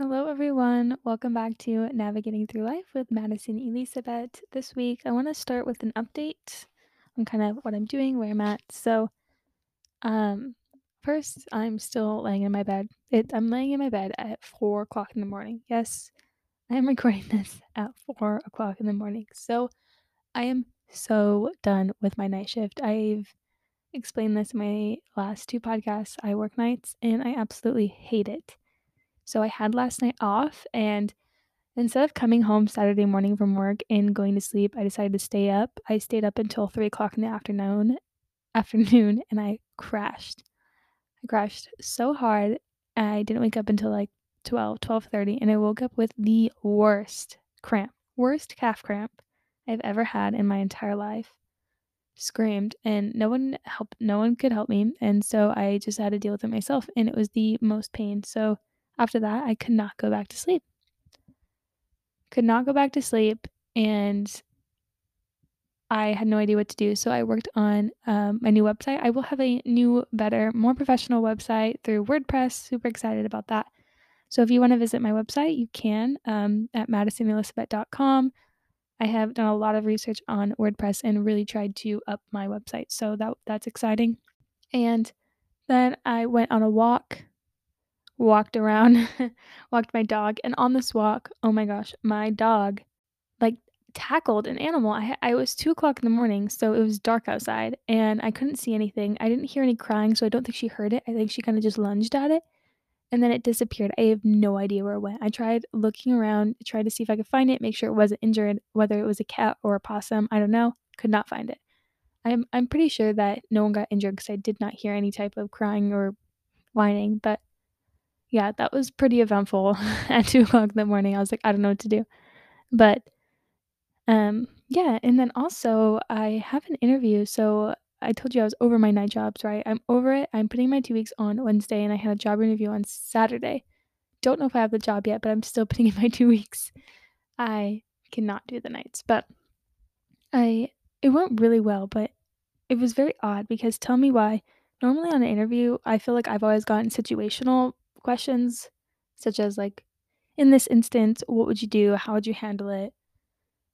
Hello, everyone. Welcome back to Navigating Through Life with Madison Elizabeth. This week, I want to start with an update on kind of what I'm doing, where I'm at. So, um, first, I'm still laying in my bed. It, I'm laying in my bed at four o'clock in the morning. Yes, I am recording this at four o'clock in the morning. So, I am so done with my night shift. I've explained this in my last two podcasts. I work nights and I absolutely hate it. So I had last night off, and instead of coming home Saturday morning from work and going to sleep, I decided to stay up. I stayed up until three o'clock in the afternoon, afternoon, and I crashed. I crashed so hard. I didn't wake up until like 12, 12.30, and I woke up with the worst cramp, worst calf cramp I've ever had in my entire life. Screamed, and no one helped. No one could help me, and so I just had to deal with it myself, and it was the most pain. So after that, I could not go back to sleep. Could not go back to sleep, and I had no idea what to do. So I worked on um, my new website. I will have a new, better, more professional website through WordPress. Super excited about that. So if you want to visit my website, you can um, at madisonelisabet.com. I have done a lot of research on WordPress and really tried to up my website. So that that's exciting. And then I went on a walk walked around, walked my dog, and on this walk, oh my gosh, my dog like tackled an animal. I I was two o'clock in the morning, so it was dark outside, and I couldn't see anything. I didn't hear any crying, so I don't think she heard it. I think she kind of just lunged at it, and then it disappeared. I have no idea where it went. I tried looking around, tried to see if I could find it, make sure it wasn't injured, whether it was a cat or a possum. I don't know. Could not find it. I'm I'm pretty sure that no one got injured because I did not hear any type of crying or whining, but yeah, that was pretty eventful at two o'clock in the morning. I was like, I don't know what to do. But um, yeah, and then also I have an interview. So I told you I was over my night jobs, right? I'm over it. I'm putting my two weeks on Wednesday, and I had a job interview on Saturday. Don't know if I have the job yet, but I'm still putting in my two weeks. I cannot do the nights, but I it went really well, but it was very odd because tell me why. Normally on an interview, I feel like I've always gotten situational questions, such as like, in this instance, what would you do? How would you handle it?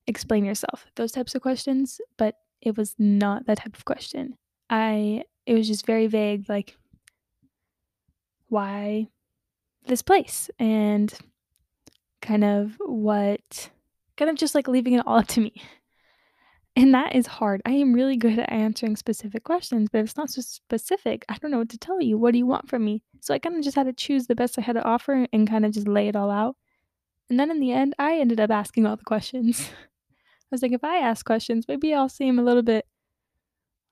Explain yourself. Those types of questions, but it was not that type of question. I it was just very vague, like why this place and kind of what kind of just like leaving it all up to me. And that is hard. I am really good at answering specific questions, but if it's not so specific, I don't know what to tell you. What do you want from me? So I kind of just had to choose the best I had to offer and kind of just lay it all out. And then in the end, I ended up asking all the questions. I was like, if I ask questions, maybe I'll seem a little bit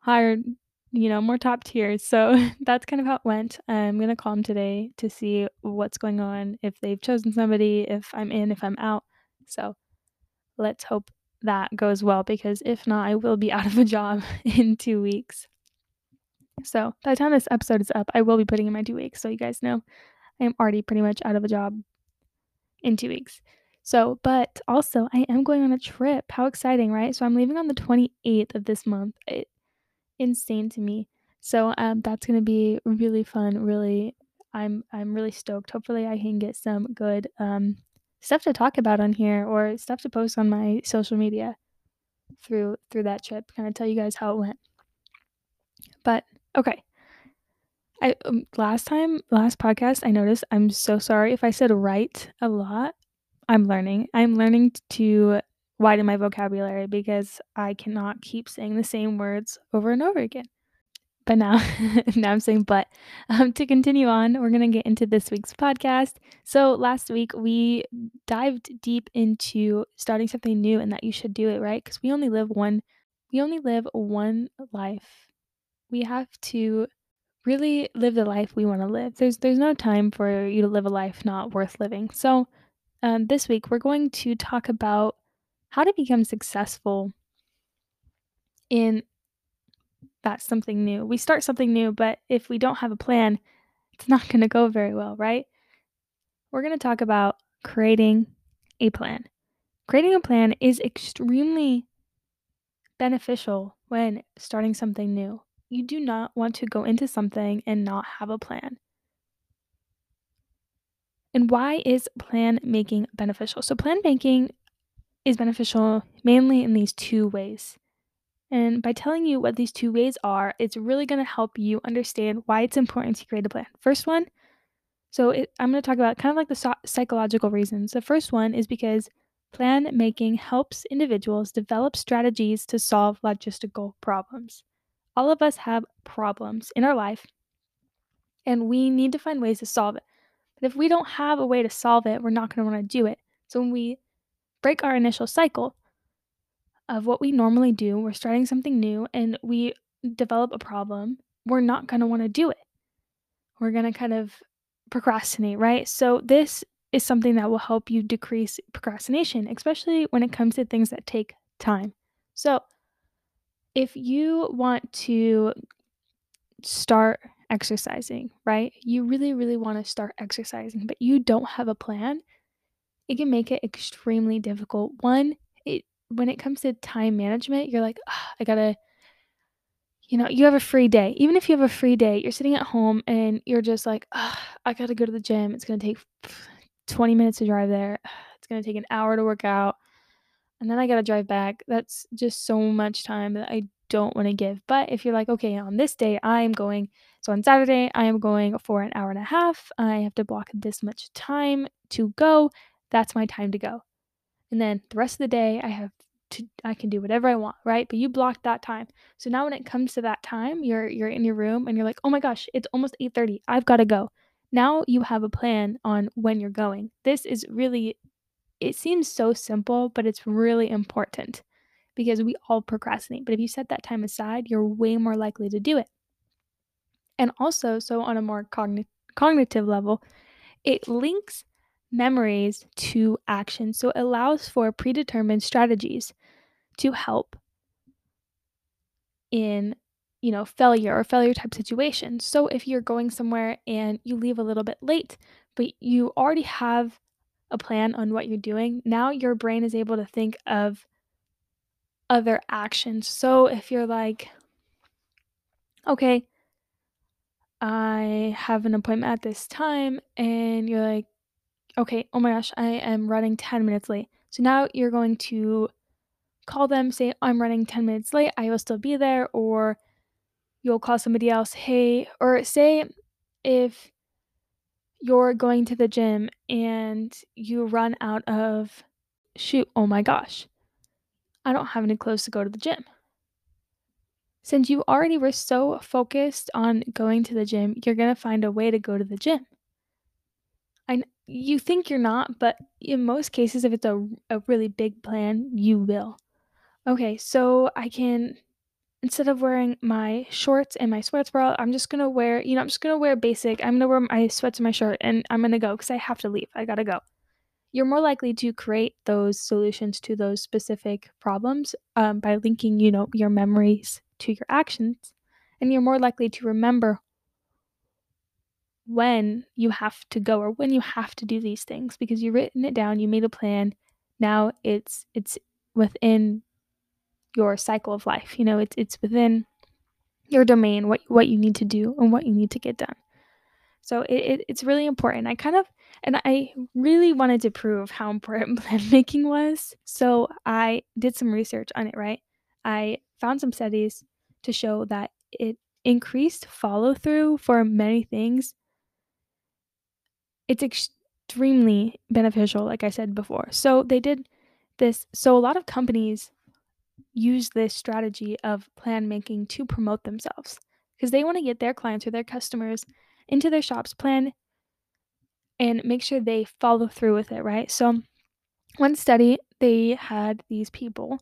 higher, you know, more top tier. So that's kind of how it went. I'm going to call them today to see what's going on, if they've chosen somebody, if I'm in, if I'm out. So let's hope that goes well because if not, I will be out of a job in two weeks. So by the time this episode is up, I will be putting in my two weeks. So you guys know I am already pretty much out of a job in two weeks. So, but also I am going on a trip. How exciting, right? So I'm leaving on the 28th of this month. It, insane to me. So um, that's gonna be really fun. Really, I'm I'm really stoked. Hopefully, I can get some good um, stuff to talk about on here or stuff to post on my social media through through that trip. Kind of tell you guys how it went. But okay. I um, last time last podcast I noticed I'm so sorry if I said right a lot. I'm learning. I'm learning to widen my vocabulary because I cannot keep saying the same words over and over again. But now, now I'm saying but. Um, to continue on, we're gonna get into this week's podcast. So last week we dived deep into starting something new and that you should do it right because we only live one. We only live one life. We have to really live the life we want to live. There's there's no time for you to live a life not worth living. So um, this week we're going to talk about how to become successful in that something new. We start something new, but if we don't have a plan, it's not going to go very well, right? We're going to talk about creating a plan. Creating a plan is extremely beneficial when starting something new. You do not want to go into something and not have a plan. And why is plan making beneficial? So, plan making is beneficial mainly in these two ways. And by telling you what these two ways are, it's really going to help you understand why it's important to create a plan. First one, so it, I'm going to talk about kind of like the so- psychological reasons. The first one is because plan making helps individuals develop strategies to solve logistical problems. All of us have problems in our life, and we need to find ways to solve it. But if we don't have a way to solve it, we're not going to want to do it. So when we break our initial cycle of what we normally do, we're starting something new and we develop a problem, we're not going to want to do it. We're going to kind of procrastinate, right? So this is something that will help you decrease procrastination, especially when it comes to things that take time. So, if you want to start exercising, right? You really, really want to start exercising, but you don't have a plan, it can make it extremely difficult. One, when it comes to time management, you're like, "Ugh, I gotta, you know, you have a free day. Even if you have a free day, you're sitting at home and you're just like, "Ugh, I gotta go to the gym. It's gonna take 20 minutes to drive there. Ah, it's gonna take an hour to work out. And then I gotta drive back. That's just so much time that I don't want to give. But if you're like, okay, on this day, I am going, so on Saturday, I am going for an hour and a half. I have to block this much time to go. That's my time to go. And then the rest of the day, I have to, I can do whatever I want, right? But you blocked that time. So now when it comes to that time, you're you're in your room and you're like, oh my gosh, it's almost 8:30. I've got to go. Now you have a plan on when you're going. This is really it seems so simple, but it's really important because we all procrastinate. But if you set that time aside, you're way more likely to do it. And also, so on a more cogn- cognitive level, it links memories to action. So it allows for predetermined strategies to help in you know failure or failure type situations so if you're going somewhere and you leave a little bit late but you already have a plan on what you're doing now your brain is able to think of other actions. So if you're like okay i have an appointment at this time and you're like okay oh my gosh i am running 10 minutes late. So now you're going to call them say i'm running 10 minutes late i will still be there or you'll call somebody else, hey, or say if you're going to the gym and you run out of, shoot, oh my gosh, I don't have any clothes to go to the gym. Since you already were so focused on going to the gym, you're going to find a way to go to the gym. I, you think you're not, but in most cases, if it's a, a really big plan, you will. Okay, so I can instead of wearing my shorts and my sweats bra, I'm just gonna wear, you know, I'm just gonna wear basic. I'm gonna wear my sweats and my shirt and I'm gonna go because I have to leave. I gotta go. You're more likely to create those solutions to those specific problems um, by linking, you know, your memories to your actions. And you're more likely to remember when you have to go or when you have to do these things because you've written it down, you made a plan. Now it's it's within your cycle of life. You know, it's it's within your domain what what you need to do and what you need to get done. So it, it, it's really important. I kind of and I really wanted to prove how important plan making was. So I did some research on it, right? I found some studies to show that it increased follow through for many things. It's extremely beneficial, like I said before. So they did this. So a lot of companies use this strategy of plan making to promote themselves because they want to get their clients or their customers into their shops plan and make sure they follow through with it, right? So, one study, they had these people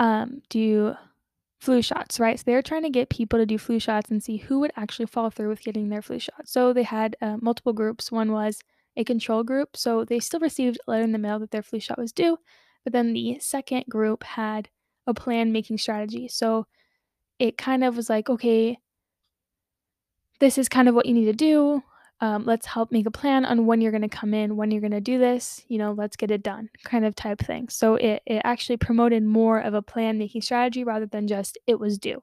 um, do flu shots, right? So they were trying to get people to do flu shots and see who would actually follow through with getting their flu shot. So they had uh, multiple groups. One was a control group, so they still received a letter in the mail that their flu shot was due, but then the second group had a plan making strategy. So it kind of was like, okay, this is kind of what you need to do. Um, let's help make a plan on when you're going to come in, when you're going to do this. You know, let's get it done, kind of type thing. So it, it actually promoted more of a plan making strategy rather than just it was due.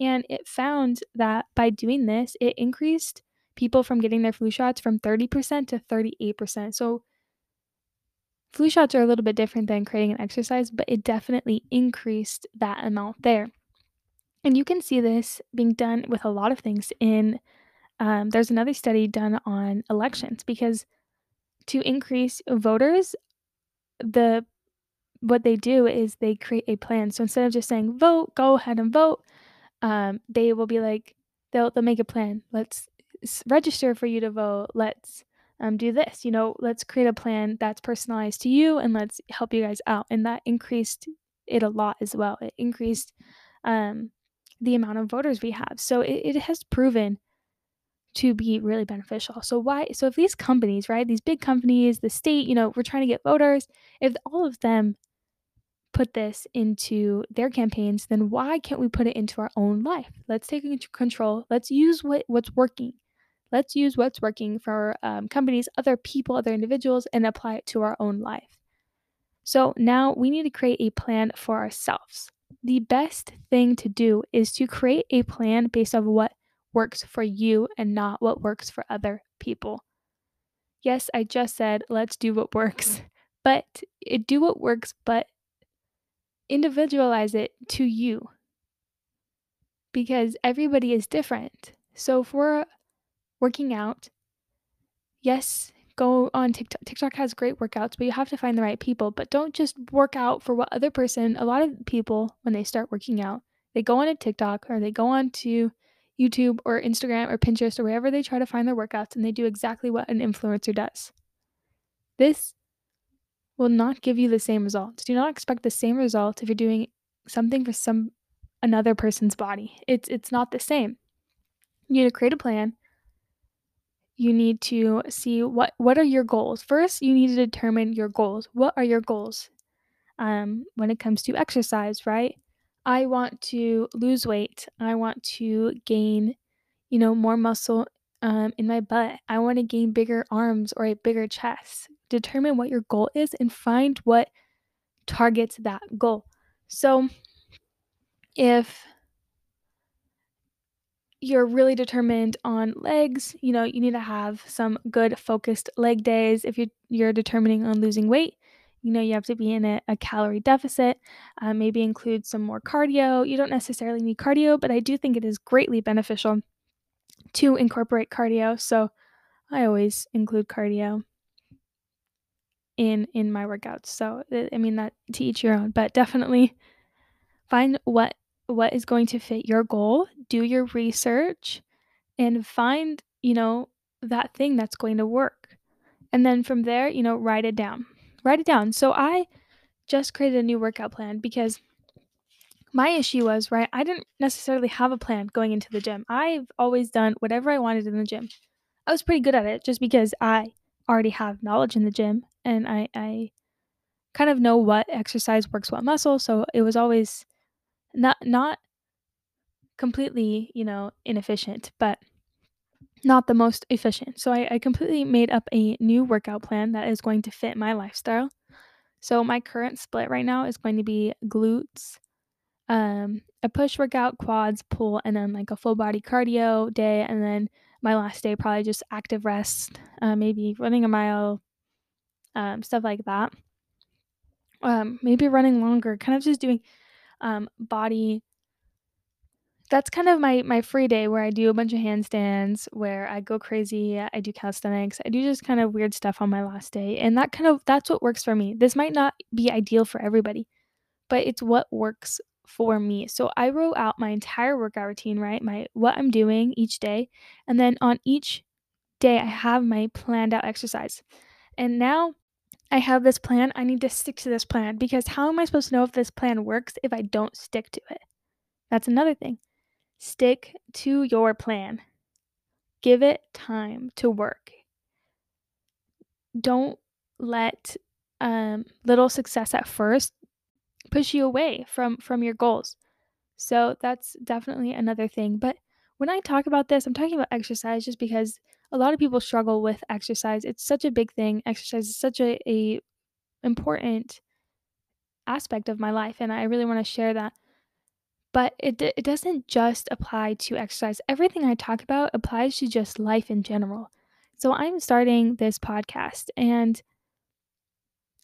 And it found that by doing this, it increased people from getting their flu shots from 30% to 38%. So flu shots are a little bit different than creating an exercise, but it definitely increased that amount there. And you can see this being done with a lot of things in um, there's another study done on elections because to increase voters, the what they do is they create a plan. So instead of just saying vote, go ahead and vote, um, they will be like they'll they'll make a plan. Let's register for you to vote. Let's um, do this. You know, let's create a plan that's personalized to you, and let's help you guys out. And that increased it a lot as well. It increased um, the amount of voters we have. So it, it has proven to be really beneficial. So why so if these companies, right, these big companies, the state, you know, we're trying to get voters, if all of them put this into their campaigns, then why can't we put it into our own life? Let's take control. Let's use what what's working. Let's use what's working for um, companies, other people, other individuals, and apply it to our own life. So now we need to create a plan for ourselves. The best thing to do is to create a plan based on what works for you and not what works for other people. Yes, I just said let's do what works, but it, do what works, but individualize it to you because everybody is different. So if we're working out, yes, go on TikTok. TikTok has great workouts, but you have to find the right people. But don't just work out for what other person. A lot of people, when they start working out, they go on a TikTok or they go on to YouTube or Instagram or Pinterest or wherever they try to find their workouts and they do exactly what an influencer does. This will not give you the same results. Do not expect the same results if you're doing something for some another person's body. It's it's not the same. You need to create a plan you need to see what what are your goals? First you need to determine your goals. What are your goals? Um, when it comes to exercise right? I want to lose weight. I want to gain you know more muscle um, in my butt. I want to gain bigger arms or a bigger chest. Determine what your goal is and find what targets that goal. So if you're really determined on legs, you know, you need to have some good focused leg days. If you're, you're determining on losing weight, you know, you have to be in a, a calorie deficit, uh, maybe include some more cardio. You don't necessarily need cardio, but I do think it is greatly beneficial to incorporate cardio. So I always include cardio in in my workouts. So I mean that to each your own, but definitely find what what is going to fit your goal, do your research, and find, you know, that thing that's going to work. And then from there, you know, write it down. Write it down. So I just created a new workout plan because my issue was, right, I didn't necessarily have a plan going into the gym. I've always done whatever I wanted in the gym. I was pretty good at it just because I already have knowledge in the gym and I, I kind of know what exercise works what muscle. So it was always not not completely, you know, inefficient, but not the most efficient. So I, I completely made up a new workout plan that is going to fit my lifestyle. So my current split right now is going to be glutes, um, a push workout, quads, pull, and then like a full body cardio day, and then my last day probably just active rest, uh, maybe running a mile, um, stuff like that. Um, maybe running longer, kind of just doing um, body that's kind of my my free day where I do a bunch of handstands, where I go crazy, I do calisthenics, I do just kind of weird stuff on my last day, and that kind of that's what works for me. This might not be ideal for everybody, but it's what works for me. So I wrote out my entire workout routine, right? My what I'm doing each day, and then on each day I have my planned out exercise. And now I have this plan, I need to stick to this plan because how am I supposed to know if this plan works if I don't stick to it? That's another thing. Stick to your plan. Give it time to work. Don't let um, little success at first push you away from from your goals. So that's definitely another thing. But when I talk about this, I'm talking about exercise just because a lot of people struggle with exercise. It's such a big thing. Exercise is such a, a important aspect of my life and I really want to share that But it it doesn't just apply to exercise. Everything I talk about applies to just life in general. So I'm starting this podcast, and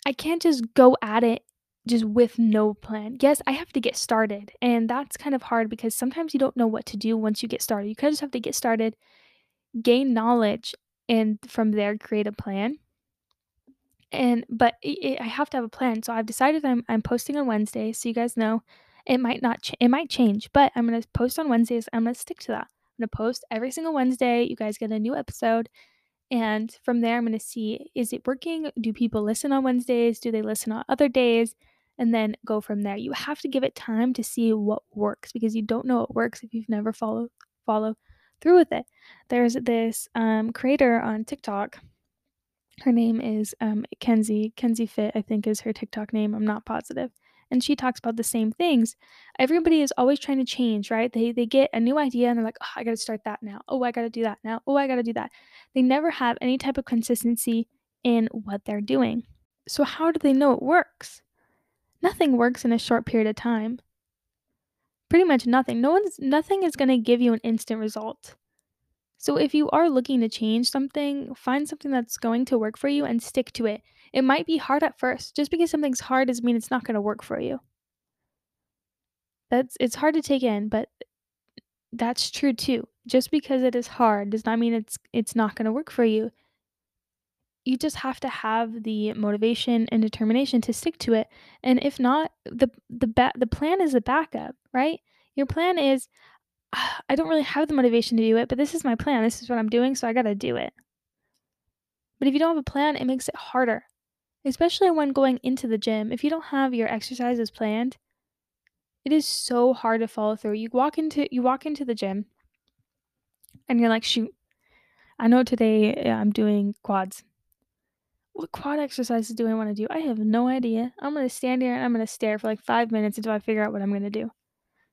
I can't just go at it just with no plan. Yes, I have to get started, and that's kind of hard because sometimes you don't know what to do once you get started. You kinda just have to get started, gain knowledge, and from there create a plan. And but i i have to have a plan, so I've decided I'm I'm posting on Wednesdays, so you guys know. It might not ch it might change, but I'm gonna post on Wednesdays, I'm gonna stick to that. I'm gonna post every single Wednesday, you guys get a new episode, and from there, I'm gonna see, is it working? Do people listen on Wednesdays? Do they listen on other days? And then go from there. You have to give it time to see what works because you don't know what works if you've never follow follow through with it. There's this, um, creator on TikTok her name is, um, Kenzie Kenzie Fit, I think is her TikTok name, I'm not positive, and she talks about the same things. Everybody is always trying to change, right? They they get a new idea and they're like, "Oh, I gotta start that now. Oh, I gotta do that now. Oh, I gotta do that." They never have any type of consistency in what they're doing. So how do they know it works? Nothing works in a short period of time. Pretty much nothing. No one's nothing is gonna give you an instant result. So if you are looking to change something, find something that's going to work for you and stick to it. It might be hard at first. Just because something's hard doesn't mean it's not gonna work for you. That's it's hard to take in, but that's true too. Just because it is hard does not mean it's it's not gonna work for you. You just have to have the motivation and determination to stick to it, and if not, the the ba the plan is a backup, right? Your plan is, "I don't really have the motivation to do it, but this is my plan. This is what I'm doing, so I gotta do it." But if you don't have a plan, it makes it harder, especially when going into the gym. If you don't have your exercises planned, it is so hard to follow through. You walk into you walk into the gym and you're like, "Shoot, I know today, eh, I'm doing quads. What quad exercises do I wanna do? I have no idea. I'm gonna stand here and I'm gonna stare for, like, 5 minutes until I figure out what I'm gonna do."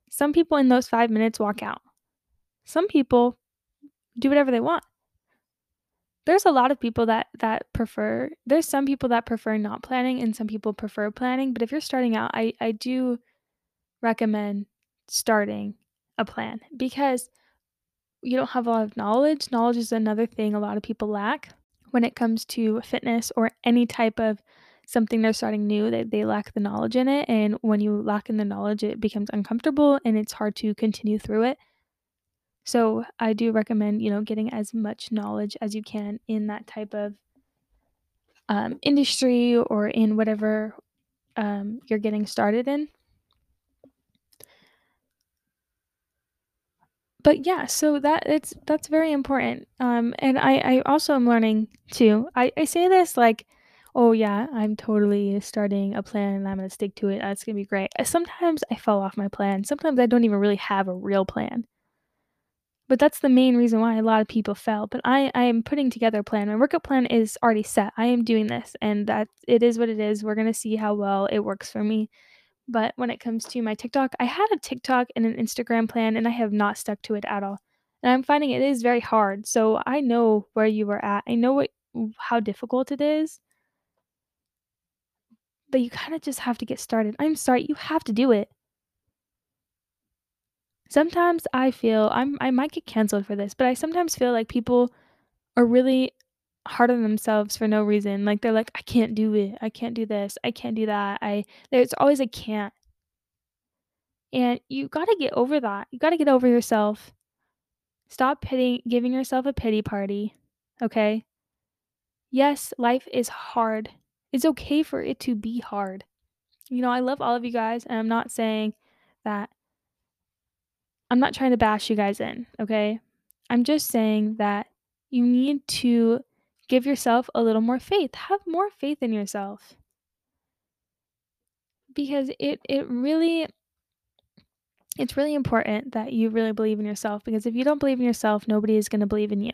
Some people in those 5 minutes walk out. Some people do whatever they want. There's a lot of people that that prefer there's some people that prefer not planning and some people prefer planning, but if you're starting out, I I do recommend starting a plan because you don't have a lot of knowledge. Knowledge is another thing a lot of people lack when it comes to fitness or any type of something they're starting new, they they lack the knowledge in it, and when you lack in the knowledge, it becomes uncomfortable and it's hard to continue through it. So, I do recommend, you know, getting as much knowledge as you can in that type of um, industry or in whatever, um, you're getting started in. But yeah, so that it's that's very important, um, and I I also am learning too. I I say this like, "Oh yeah, I'm totally starting a plan and I'm gonna stick to it, it's gonna be great." Sometimes I fall off my plan, sometimes I don't even really have a real plan. But that's the main reason why a lot of people fail, but I I am putting together a plan. My workout plan is already set. I am doing this, and that it is what it is. We're gonna see how well it works for me. But when it comes to my TikTok, I had a TikTok and an Instagram plan, and I have not stuck to it at all. And I'm finding it is very hard. So I know where you were at. I know what how difficult it is. But you kinda just have to get started. I'm sorry, you have to do it. Sometimes I feel I'm I might get canceled for this, but I sometimes feel like people are really hard on themselves for no reason. Like, they're like, "I can't do it. I can't do this. I can't do that. I" there's always a can't. And you gotta get over that. You gotta get over yourself. Stop pity giving yourself a pity party, okay? Yes, life is hard. It's okay for it to be hard. You know, I love all of you guys, and I'm not saying that I'm not trying to bash you guys in, okay? I'm just saying that you need to give yourself a little more faith. Have more faith in yourself. Because it it really it's really important that you really believe in yourself because if you don't believe in yourself, nobody is gonna believe in you.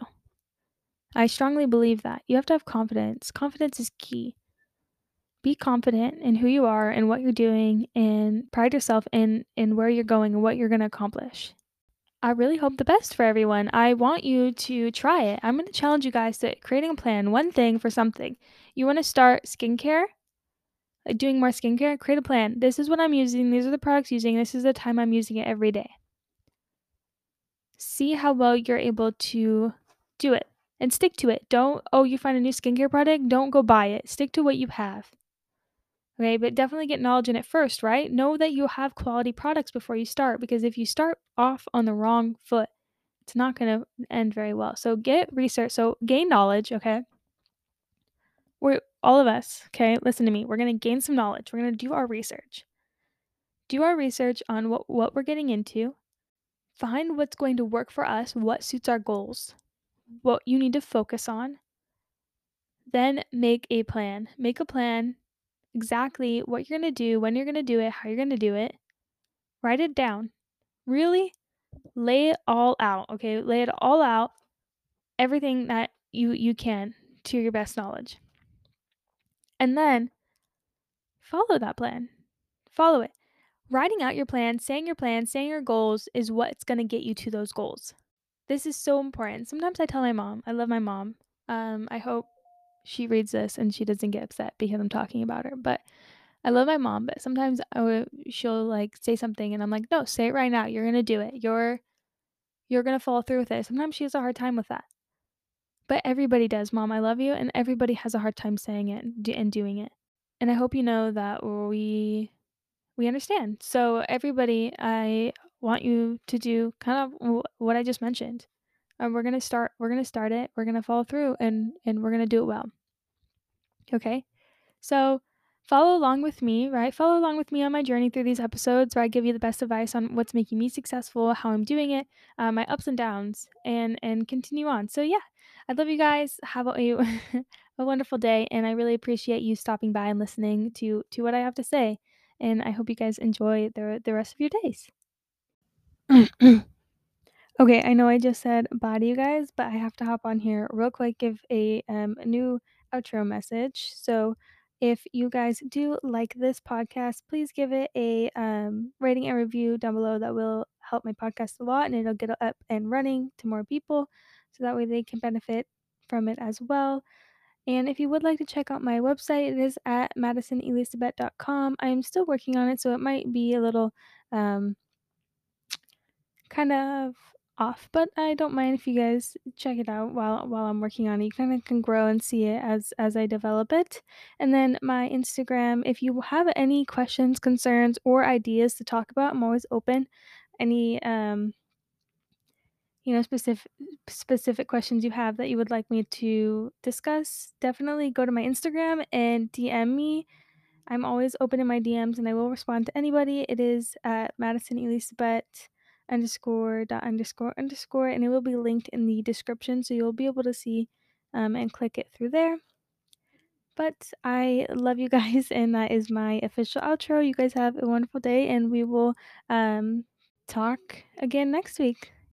I strongly believe that. You have to have confidence. Confidence is key. Be confident in who you are and what you're doing, and pride yourself in in where you're going and what you're gonna accomplish. I really hope the best for everyone. I want you to try it. I'm gonna challenge you guys to creating a plan, one thing for something. You wanna start skincare? uh, doing more skincare, create a plan. This is what I'm using. These are the products using. This is the time I'm using it every day. See how well you're able to do it and stick to it. Don't, oh, you find a new skincare product, don't go buy it. Stick to what you have. Okay, but definitely get knowledge in it first, right? Know that you have quality products before you start because if you start off on the wrong foot, it's not going to end very well. So get research. So gain knowledge, okay? We're all of us, okay? Listen to me. We're going to gain some knowledge. We're going to do our research. Do our research on what what we're getting into. Find what's going to work for us, what suits our goals, what you need to focus on. Then make a plan. Make a plan exactly what you're going to do, when you're going to do it, how you're going to do it. Write it down. Really lay it all out, okay? Lay it all out. Everything that you you can to your best knowledge. And then follow that plan. Follow it. Writing out your plan, saying your plan, saying your goals is what's going to get you to those goals. This is so important. Sometimes I tell my mom, I love my mom. Um, I hope she reads this and she doesn't get upset because I'm talking about her. But I love my mom, but sometimes I will, she'll like say something and I'm like, no, say it right now. You're gonna do it. You're you're gonna follow through with it. Sometimes she has a hard time with that. But everybody does, mom. I love you, and everybody has a hard time saying it and doing it. And I hope you know that we we understand. So everybody, I want you to do kind of what I just mentioned. And we're gonna start. We're gonna start it. We're gonna follow through, and and we're gonna do it well. Okay. So follow along with me, right? Follow along with me on my journey through these episodes where I give you the best advice on what's making me successful, how I'm doing it, uh, my ups and downs, and and continue on. So yeah, I love you guys. Have a a wonderful day, and I really appreciate you stopping by and listening to to what I have to say. And I hope you guys enjoy the the rest of your days. Okay, I know I just said bye to you guys, but I have to hop on here real quick, give a um a new outro message. So if you guys do like this podcast, please give it a um, rating and review down below. That will help my podcast a lot and it'll get up and running to more people so that way they can benefit from it as well. And if you would like to check out my website, it is at madisonelisabet.com. I'm still working on it, so it might be a little um, kind of off, but I don't mind if you guys check it out while while I'm working on it. You kind of can grow and see it as as I develop it. And then my Instagram, if you have any questions, concerns, or ideas to talk about, I'm always open. Any um you know specific specific questions you have that you would like me to discuss, definitely go to my Instagram and DM me. I'm always open in my DMs and I will respond to anybody. It is at Madison Elizabeth underscore dot underscore underscore and it will be linked in the description so you'll be able to see um, and click it through there. But i love you guys and that is my official outro. You guys have a wonderful day and we will um, talk again next week